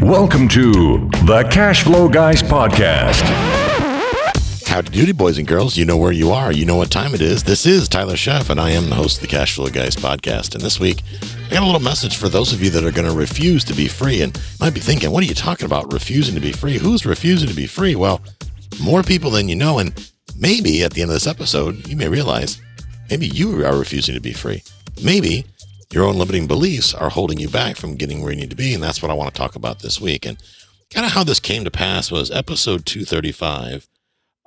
Welcome to the Cash Flow Guys Podcast. Howdy doody, boys and girls. You know where you are. You know what time it is. This is Tyler Sheff, and I am the host of the Cash Flow Guys podcast. And this week, I got a little message for those of you that are going to refuse to be free and might be thinking, what are you talking about? Refusing to be free? Who's refusing to be free? Well, more people than you know. And maybe at the end of this episode, you may realize maybe you are refusing to be free. Maybe your own limiting beliefs are holding you back from getting where you need to be. And that's what I want to talk about this week. And kind of how this came to pass was episode 235.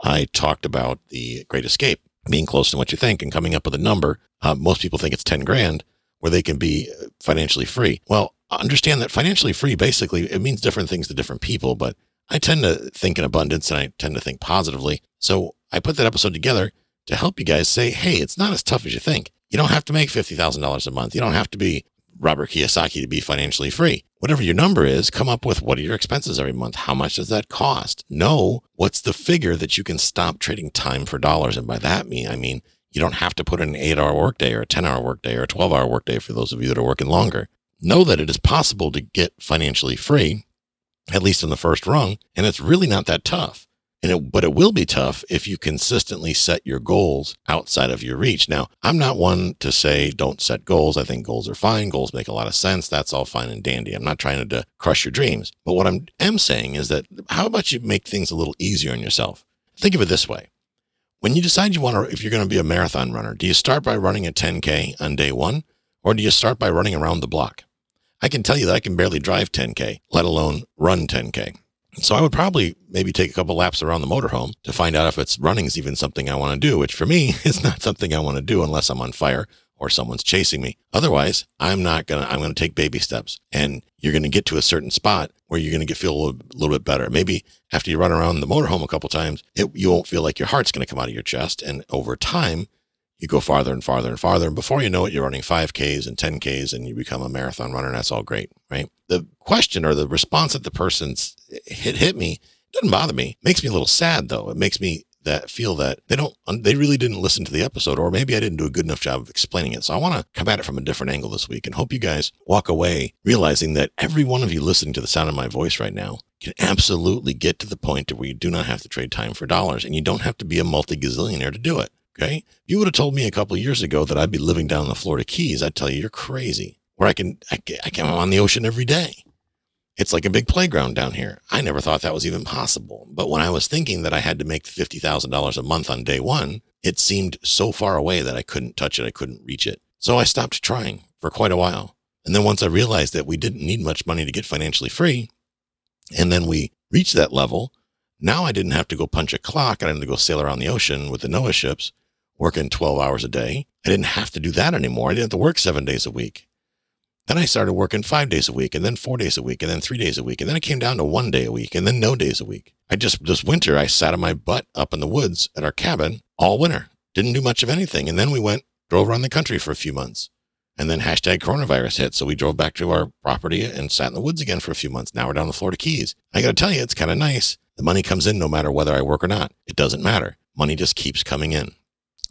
I talked about the great escape being close to what you think and coming up with a number. Uh, most people think it's 10 grand where they can be financially free. Well, understand that financially free basically it means different things to different people, but I tend to think in abundance and I tend to think positively. So I put that episode together to help you guys say, hey, it's not as tough as you think. You don't have to make $50,000 a month. You don't have to be Robert Kiyosaki to be financially free. Whatever your number is, come up with what are your expenses every month? How much does that cost? Know what's the figure that you can stop trading time for dollars. And by that mean, I mean, you don't have to put in an eight hour workday or a 10 hour workday or a 12 hour workday for those of you that are working longer. Know that it is possible to get financially free, at least in the first rung. And it's really not that tough. And it, but it will be tough if you consistently set your goals outside of your reach. Now, I'm not one to say don't set goals. I think goals are fine. Goals make a lot of sense. That's all fine and dandy. I'm not trying to crush your dreams. But what I am saying is that how about you make things a little easier on yourself? Think of it this way. When you decide you want to, if you're going to be a marathon runner, do you start by running a 10K on day one or do you start by running around the block? I can tell you that I can barely drive 10K, let alone run 10K. So I would probably maybe take a couple laps around the motorhome to find out if it's running is even something I want to do, which for me is not something I want to do unless I'm on fire or someone's chasing me. Otherwise, I'm not going to, I'm going to take baby steps and you're going to get to a certain spot where you're going to get, feel a little, little bit better. Maybe after you run around the motorhome a couple times, it, you won't feel like your heart's going to come out of your chest. And over time, you go farther and farther and farther. And before you know it, you're running 5Ks and 10Ks and you become a marathon runner. And that's all great, right? The question or the response that the person's hit, hit me doesn't bother me. It Makes me a little sad though. It makes me that feel that they don't, they really didn't listen to the episode, or maybe I didn't do a good enough job of explaining it. So I want to come at it from a different angle this week and hope you guys walk away realizing that every one of you listening to the sound of my voice right now can absolutely get to the point where you do not have to trade time for dollars and you don't have to be a multi gazillionaire to do it. Okay. If you would have told me a couple years ago that I'd be living down in the Florida Keys, I'd tell you you're crazy. Where I can, I can, I can, I'm on the ocean every day. It's like a big playground down here. I never thought that was even possible. But when I was thinking that I had to make $50,000 a month on day one, it seemed so far away that I couldn't touch it. I couldn't reach it. So I stopped trying for quite a while. And then once I realized that we didn't need much money to get financially free, and then we reached that level, now I didn't have to go punch a clock. I didn't have to go sail around the ocean with the NOAA ships working 12 hours a day. I didn't have to do that anymore. I didn't have to work seven days a week. Then I started working five days a week and then four days a week and then three days a week. And then it came down to one day a week and then no days a week. I just, this winter, I sat on my butt up in the woods at our cabin all winter. Didn't do much of anything. And then we went, drove around the country for a few months. And then hashtag coronavirus hit. So we drove back to our property and sat in the woods again for a few months. Now we're down in the Florida Keys. I got to tell you, it's kind of nice. The money comes in no matter whether I work or not. It doesn't matter. Money just keeps coming in.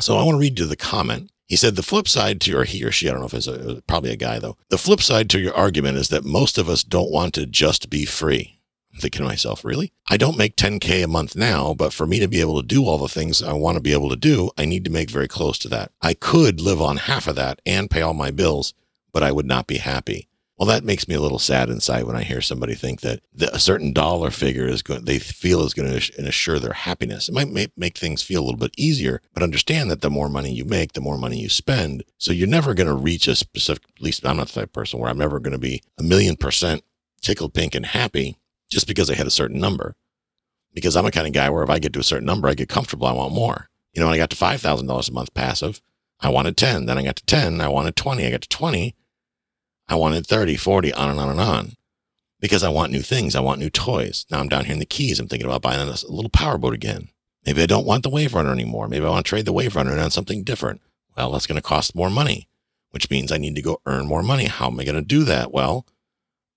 So I want to read you the comment. He said the flip side to, your he or she, I don't know if it's a, probably a guy though. The flip side to your argument is that most of us don't want to just be free. I'm thinking to myself, really? I don't make 10K a month now, but for me to be able to do all the things I want to be able to do, I need to make very close to that. I could live on half of that and pay all my bills, but I would not be happy. Well, that makes me a little sad inside when I hear somebody think that a certain dollar figure is going, they feel is going to assure their happiness. It might make, make things feel a little bit easier, but understand that the more money you make, the more money you spend. So you're never going to reach a specific, at least I'm not the type of person where I'm never going to be a million percent tickled pink and happy just because I had a certain number. Because I'm a kind of guy where if I get to a certain number, I get comfortable. I want more. You know, when I got to $5,000 a month passive, I wanted 10. Then I got to 10. I wanted 20. I got to 20. I wanted 30, 40, on and on and on because I want new things. I want new toys. Now I'm down here in the Keys. I'm thinking about buying a little powerboat again. Maybe I don't want the Wave Runner anymore. Maybe I want to trade the Wave Runner on something different. Well, that's going to cost more money, which means I need to go earn more money. How am I going to do that? Well,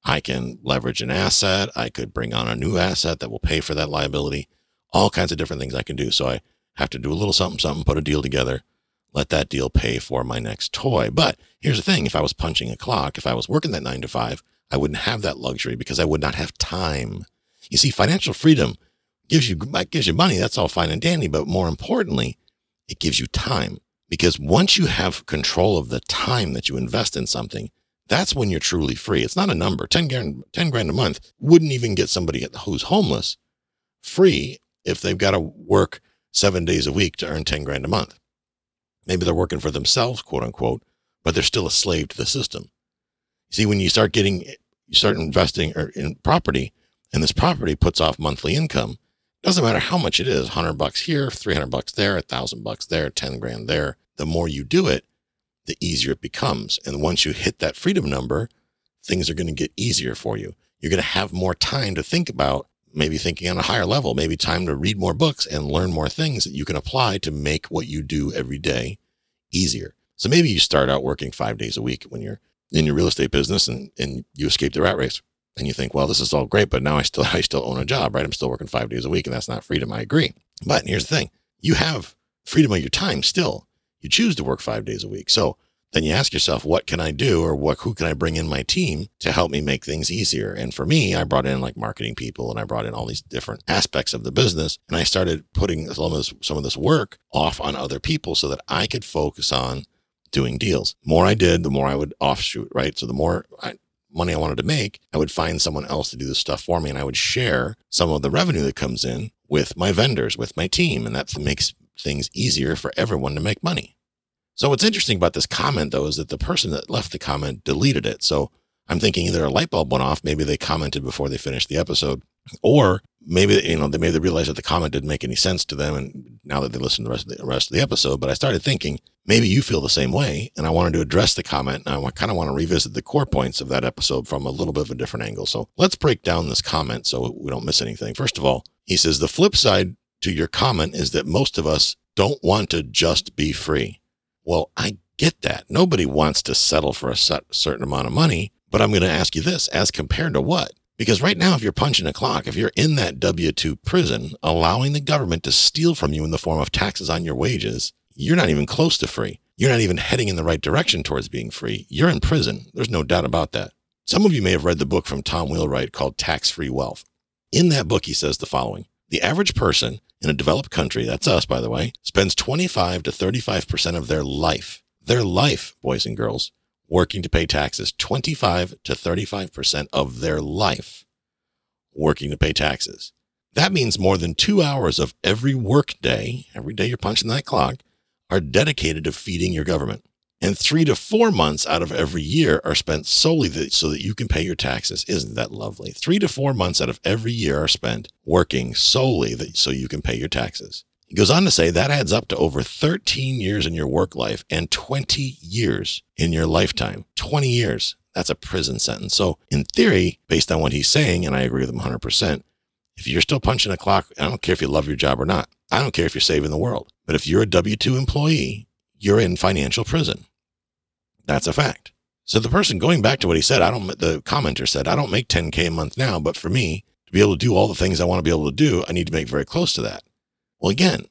I can leverage an asset. I could bring on a new asset that will pay for that liability. All kinds of different things I can do. So I have to do a little something, something, put a deal together, let that deal pay for my next toy. But here's the thing if I was punching a clock, if I was working that nine to five, I wouldn't have that luxury because I would not have time. You see, financial freedom gives you gives you money. That's all fine and dandy, but more importantly, it gives you time because once you have control of the time that you invest in something, that's when you're truly free. It's not a number. 10 grand, 10 grand a month wouldn't even get somebody who's homeless free if they've got to work seven days a week to earn 10 grand a month. Maybe they're working for themselves, quote unquote, but they're still a slave to the system. See, when you start getting, you start investing er, in property and this property puts off monthly income, doesn't matter how much it is, 100 bucks here, 300 bucks there, a thousand bucks there, 10 grand there. The more you do it, the easier it becomes. And once you hit that freedom number, things are going to get easier for you. You're going to have more time to think about maybe thinking on a higher level, maybe time to read more books and learn more things that you can apply to make what you do every day easier. So maybe you start out working five days a week when you're in your real estate business and, and you escape the rat race and you think, well, this is all great, but now I still, I still own a job, right? I'm still working five days a week and that's not freedom. I agree. But here's the thing. You have freedom of your time still. You choose to work five days a week. So then you ask yourself, what can I do or what, who can I bring in my team to help me make things easier? And for me, I brought in like marketing people and I brought in all these different aspects of the business. And I started putting some of this, some of this work off on other people so that I could focus on doing deals. The more I did, the more I would offshoot, right? So the more I, money I wanted to make, I would find someone else to do the stuff for me and I would share some of the revenue that comes in with my vendors, with my team. And that makes things easier for everyone to make money. So what's interesting about this comment though is that the person that left the comment deleted it. So I'm thinking either a light bulb went off, maybe they commented before they finished the episode, or maybe you know they maybe they realized that the comment didn't make any sense to them, and now that they listen to the rest of the rest of the episode. But I started thinking maybe you feel the same way, and I wanted to address the comment, and I kind of want to revisit the core points of that episode from a little bit of a different angle. So let's break down this comment so we don't miss anything. First of all, he says the flip side to your comment is that most of us don't want to just be free. Well, I get that. Nobody wants to settle for a certain amount of money. But I'm going to ask you this as compared to what? Because right now, if you're punching a clock, if you're in that W 2 prison, allowing the government to steal from you in the form of taxes on your wages, you're not even close to free. You're not even heading in the right direction towards being free. You're in prison. There's no doubt about that. Some of you may have read the book from Tom Wheelwright called Tax Free Wealth. In that book, he says the following The average person in a developed country, that's us, by the way, spends 25 to 35% of their life, their life, boys and girls, working to pay taxes. 25 to 35% of their life working to pay taxes. That means more than two hours of every work day, every day you're punching that clock, are dedicated to feeding your government. And three to four months out of every year are spent solely so that you can pay your taxes. Isn't that lovely? Three to four months out of every year are spent working solely so you can pay your taxes. He goes on to say that adds up to over 13 years in your work life and 20 years in your lifetime. 20 years. That's a prison sentence. So, in theory, based on what he's saying, and I agree with him 100%, if you're still punching a clock, I don't care if you love your job or not. I don't care if you're saving the world. But if you're a W 2 employee, you're in financial prison. That's a fact. So the person going back to what he said, I don't, the commenter said, I don't make 10K a month now, but for me to be able to do all the things I want to be able to do, I need to make very close to that. Well, again,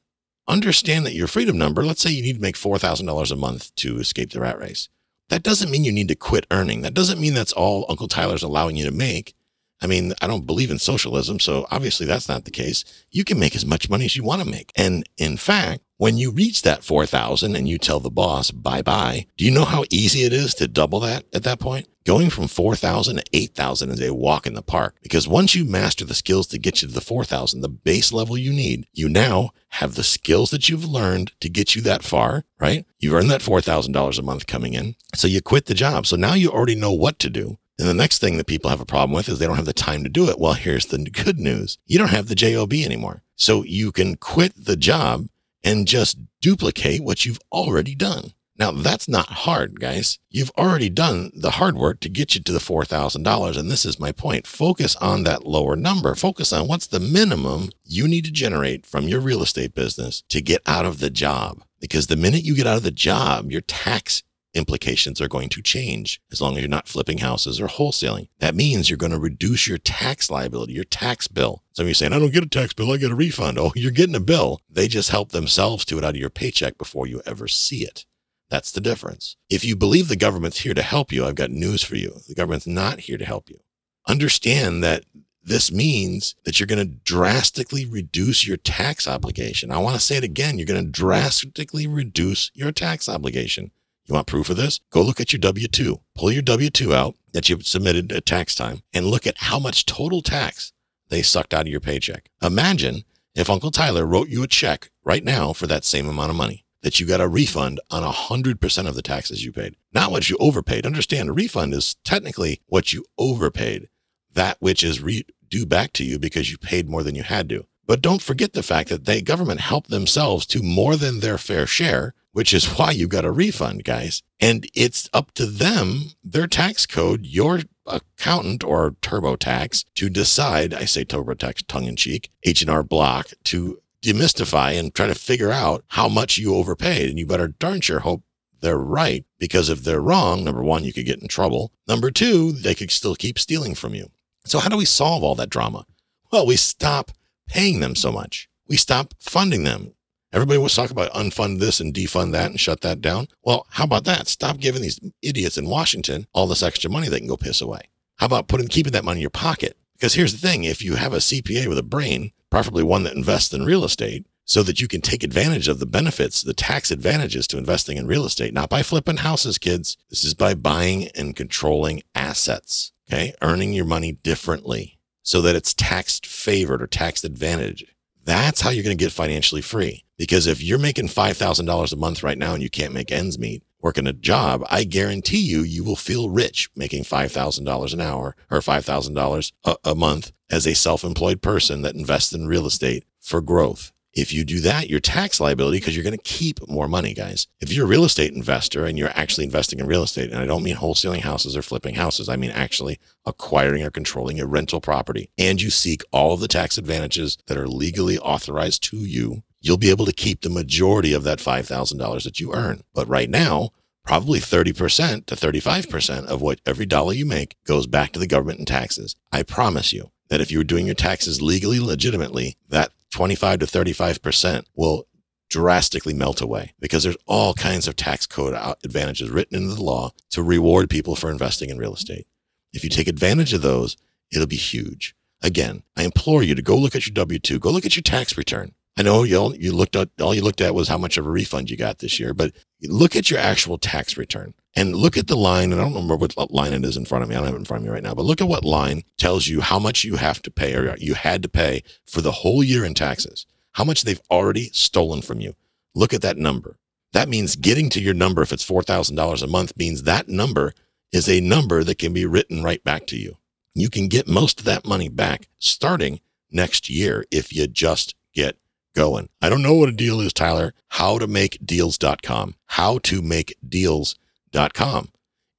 understand that your freedom number, let's say you need to make $4,000 a month to escape the rat race. That doesn't mean you need to quit earning. That doesn't mean that's all Uncle Tyler's allowing you to make. I mean, I don't believe in socialism, so obviously that's not the case. You can make as much money as you want to make. And in fact, when you reach that 4,000 and you tell the boss bye bye, do you know how easy it is to double that at that point? Going from 4,000 to 8,000 is a walk in the park because once you master the skills to get you to the 4,000, the base level you need, you now have the skills that you've learned to get you that far, right? You've earned that $4,000 a month coming in. So you quit the job. So now you already know what to do. And the next thing that people have a problem with is they don't have the time to do it. Well, here's the good news. You don't have the JOB anymore. So you can quit the job and just duplicate what you've already done. Now that's not hard, guys. You've already done the hard work to get you to the $4,000. And this is my point. Focus on that lower number. Focus on what's the minimum you need to generate from your real estate business to get out of the job. Because the minute you get out of the job, your tax implications are going to change as long as you're not flipping houses or wholesaling. That means you're going to reduce your tax liability, your tax bill. Some of you saying, I don't get a tax bill, I get a refund. Oh, you're getting a bill. They just help themselves to it out of your paycheck before you ever see it. That's the difference. If you believe the government's here to help you, I've got news for you. The government's not here to help you. Understand that this means that you're going to drastically reduce your tax obligation. I want to say it again. You're going to drastically reduce your tax obligation. You want proof of this? Go look at your W 2. Pull your W 2 out that you submitted at tax time and look at how much total tax they sucked out of your paycheck. Imagine if Uncle Tyler wrote you a check right now for that same amount of money, that you got a refund on 100% of the taxes you paid, not what you overpaid. Understand, a refund is technically what you overpaid, that which is re- due back to you because you paid more than you had to. But don't forget the fact that the government helped themselves to more than their fair share, which is why you got a refund, guys. And it's up to them, their tax code, your accountant or TurboTax to decide, I say TurboTax tongue in cheek, H&R Block to demystify and try to figure out how much you overpaid. And you better darn sure hope they're right because if they're wrong, number one, you could get in trouble. Number two, they could still keep stealing from you. So how do we solve all that drama? Well, we stop paying them so much. We stop funding them. Everybody was talking about unfund this and defund that and shut that down. Well, how about that? Stop giving these idiots in Washington all this extra money they can go piss away. How about putting keeping that money in your pocket? Because here's the thing: if you have a CPA with a brain, preferably one that invests in real estate, so that you can take advantage of the benefits, the tax advantages to investing in real estate, not by flipping houses, kids. This is by buying and controlling assets. Okay, earning your money differently so that it's taxed favored or taxed advantage. That's how you're going to get financially free. Because if you're making $5,000 a month right now and you can't make ends meet working a job, I guarantee you, you will feel rich making $5,000 an hour or $5,000 a, a month as a self-employed person that invests in real estate for growth. If you do that, your tax liability, because you're going to keep more money, guys. If you're a real estate investor and you're actually investing in real estate, and I don't mean wholesaling houses or flipping houses, I mean actually acquiring or controlling a rental property, and you seek all of the tax advantages that are legally authorized to you, you'll be able to keep the majority of that $5,000 that you earn. But right now, probably 30% to 35% of what every dollar you make goes back to the government in taxes. I promise you that if you were doing your taxes legally, legitimately, that 25 to 35% will drastically melt away because there's all kinds of tax code advantages written into the law to reward people for investing in real estate. If you take advantage of those, it'll be huge. Again, I implore you to go look at your W 2, go look at your tax return. I know you all, you looked at all you looked at was how much of a refund you got this year, but look at your actual tax return and look at the line. And I don't remember what line it is in front of me. I don't have it in front of me right now, but look at what line tells you how much you have to pay or you had to pay for the whole year in taxes, how much they've already stolen from you. Look at that number. That means getting to your number, if it's $4,000 a month, means that number is a number that can be written right back to you. You can get most of that money back starting next year if you just get going. I don't know what a deal is, Tyler. How to make deals.com. How to make deals.com.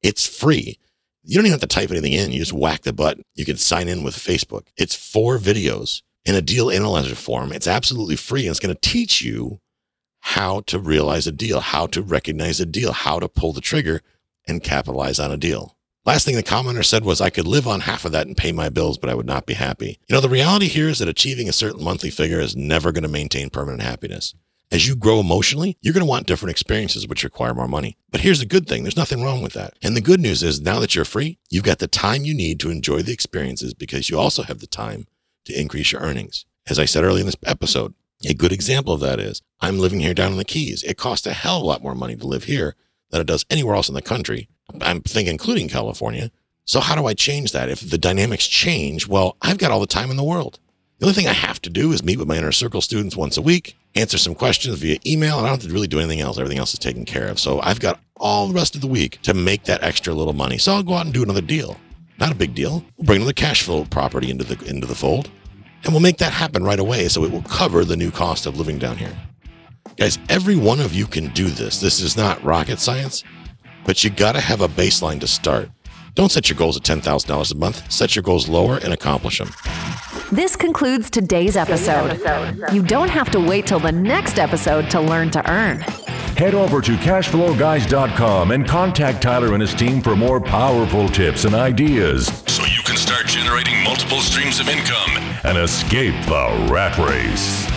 It's free. You don't even have to type anything in. You just whack the button. You can sign in with Facebook. It's four videos in a deal analyzer form. It's absolutely free and it's going to teach you how to realize a deal, how to recognize a deal, how to pull the trigger and capitalize on a deal. Last thing the commenter said was, I could live on half of that and pay my bills, but I would not be happy. You know, the reality here is that achieving a certain monthly figure is never going to maintain permanent happiness. As you grow emotionally, you're going to want different experiences, which require more money. But here's the good thing there's nothing wrong with that. And the good news is now that you're free, you've got the time you need to enjoy the experiences because you also have the time to increase your earnings. As I said earlier in this episode, a good example of that is I'm living here down in the Keys. It costs a hell of a lot more money to live here than it does anywhere else in the country. I'm thinking, including California. So how do I change that? If the dynamics change, well, I've got all the time in the world. The only thing I have to do is meet with my inner circle students once a week, answer some questions via email, and I don't have to really do anything else. Everything else is taken care of. So I've got all the rest of the week to make that extra little money. So I'll go out and do another deal. Not a big deal. We'll bring another cash flow property into the into the fold. And we'll make that happen right away so it will cover the new cost of living down here. Guys, every one of you can do this. This is not rocket science but you got to have a baseline to start. Don't set your goals at $10,000 a month. Set your goals lower and accomplish them. This concludes today's episode. You don't have to wait till the next episode to learn to earn. Head over to cashflowguys.com and contact Tyler and his team for more powerful tips and ideas so you can start generating multiple streams of income and escape the rat race.